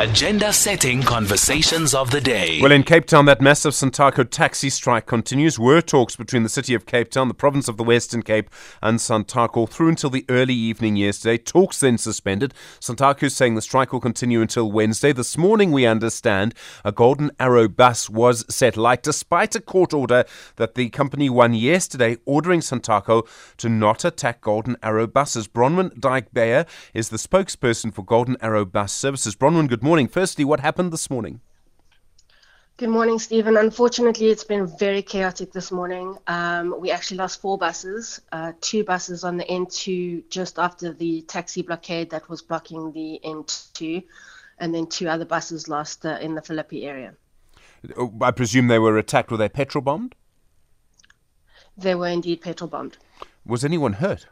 Agenda setting conversations of the day. Well, in Cape Town, that massive Santaco taxi strike continues. Were talks between the city of Cape Town, the province of the Western Cape, and Santaco through until the early evening yesterday. Talks then suspended. Santaco saying the strike will continue until Wednesday. This morning, we understand a Golden Arrow bus was set light, despite a court order that the company won yesterday ordering Santaco to not attack Golden Arrow buses. Bronwen Dyke-Beyer is the spokesperson for Golden Arrow Bus Services. Bronwen, good morning. Firstly, what happened this morning? Good morning, Stephen. Unfortunately, it's been very chaotic this morning. Um, we actually lost four buses, uh, two buses on the N2 just after the taxi blockade that was blocking the N2, and then two other buses lost uh, in the Philippi area. I presume they were attacked. Were they petrol bombed? They were indeed petrol bombed. Was anyone hurt?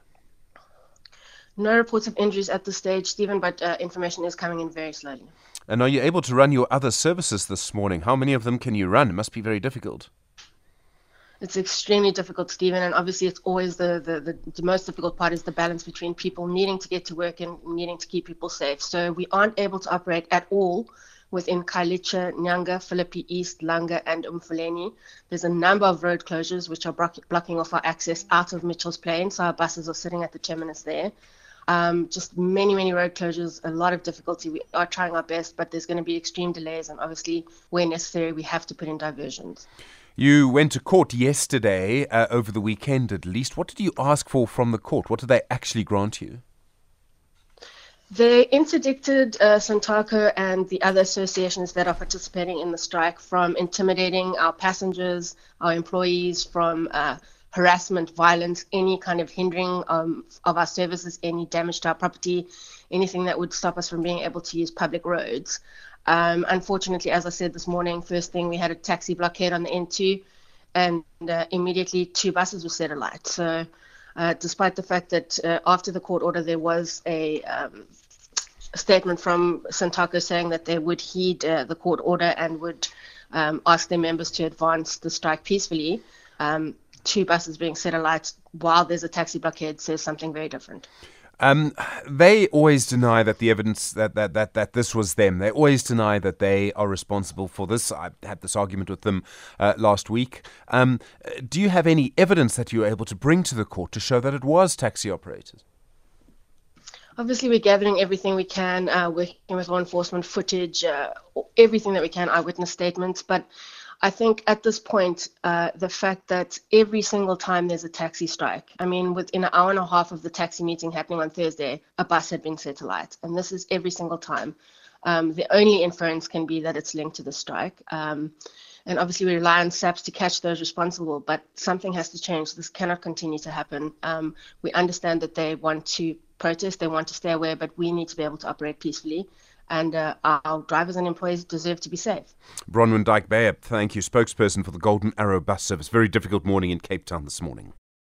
No reports of injuries at this stage, Stephen, but uh, information is coming in very slowly. And are you able to run your other services this morning? How many of them can you run? It must be very difficult. It's extremely difficult, Stephen, and obviously it's always the, the, the, the, most difficult part is the balance between people needing to get to work and needing to keep people safe. So we aren't able to operate at all within Khayelitsha, Nyanga, Philippi East, Langa, and Umfuleni. There's a number of road closures which are block- blocking off our access out of Mitchell's Plain, so our buses are sitting at the terminus there. Um, just many, many road closures, a lot of difficulty. We are trying our best, but there's going to be extreme delays, and obviously, where necessary, we have to put in diversions. You went to court yesterday, uh, over the weekend at least. What did you ask for from the court? What did they actually grant you? They interdicted uh, Santaco and the other associations that are participating in the strike from intimidating our passengers, our employees, from uh, harassment, violence, any kind of hindering um, of our services, any damage to our property, anything that would stop us from being able to use public roads. Um, unfortunately, as I said this morning, first thing we had a taxi blockade on the N2, and uh, immediately two buses were set alight. So, uh, despite the fact that uh, after the court order there was a um, statement from Santaco saying that they would heed uh, the court order and would um, ask their members to advance the strike peacefully, um, two buses being set alight while there's a taxi blockade says something very different. Um, they always deny that the evidence that, that, that, that this was them. They always deny that they are responsible for this. I had this argument with them uh, last week. Um, do you have any evidence that you were able to bring to the court to show that it was taxi operators? Obviously, we're gathering everything we can, uh, working with law enforcement footage, uh, everything that we can, eyewitness statements. But I think at this point, uh, the fact that every single time there's a taxi strike, I mean, within an hour and a half of the taxi meeting happening on Thursday, a bus had been set alight. And this is every single time. Um, the only inference can be that it's linked to the strike. Um, and obviously, we rely on SAPS to catch those responsible, but something has to change. This cannot continue to happen. Um, we understand that they want to protest, they want to stay away, but we need to be able to operate peacefully and uh, our drivers and employees deserve to be safe. Bronwen Dyke-Beyer, thank you, spokesperson for the Golden Arrow bus service. Very difficult morning in Cape Town this morning.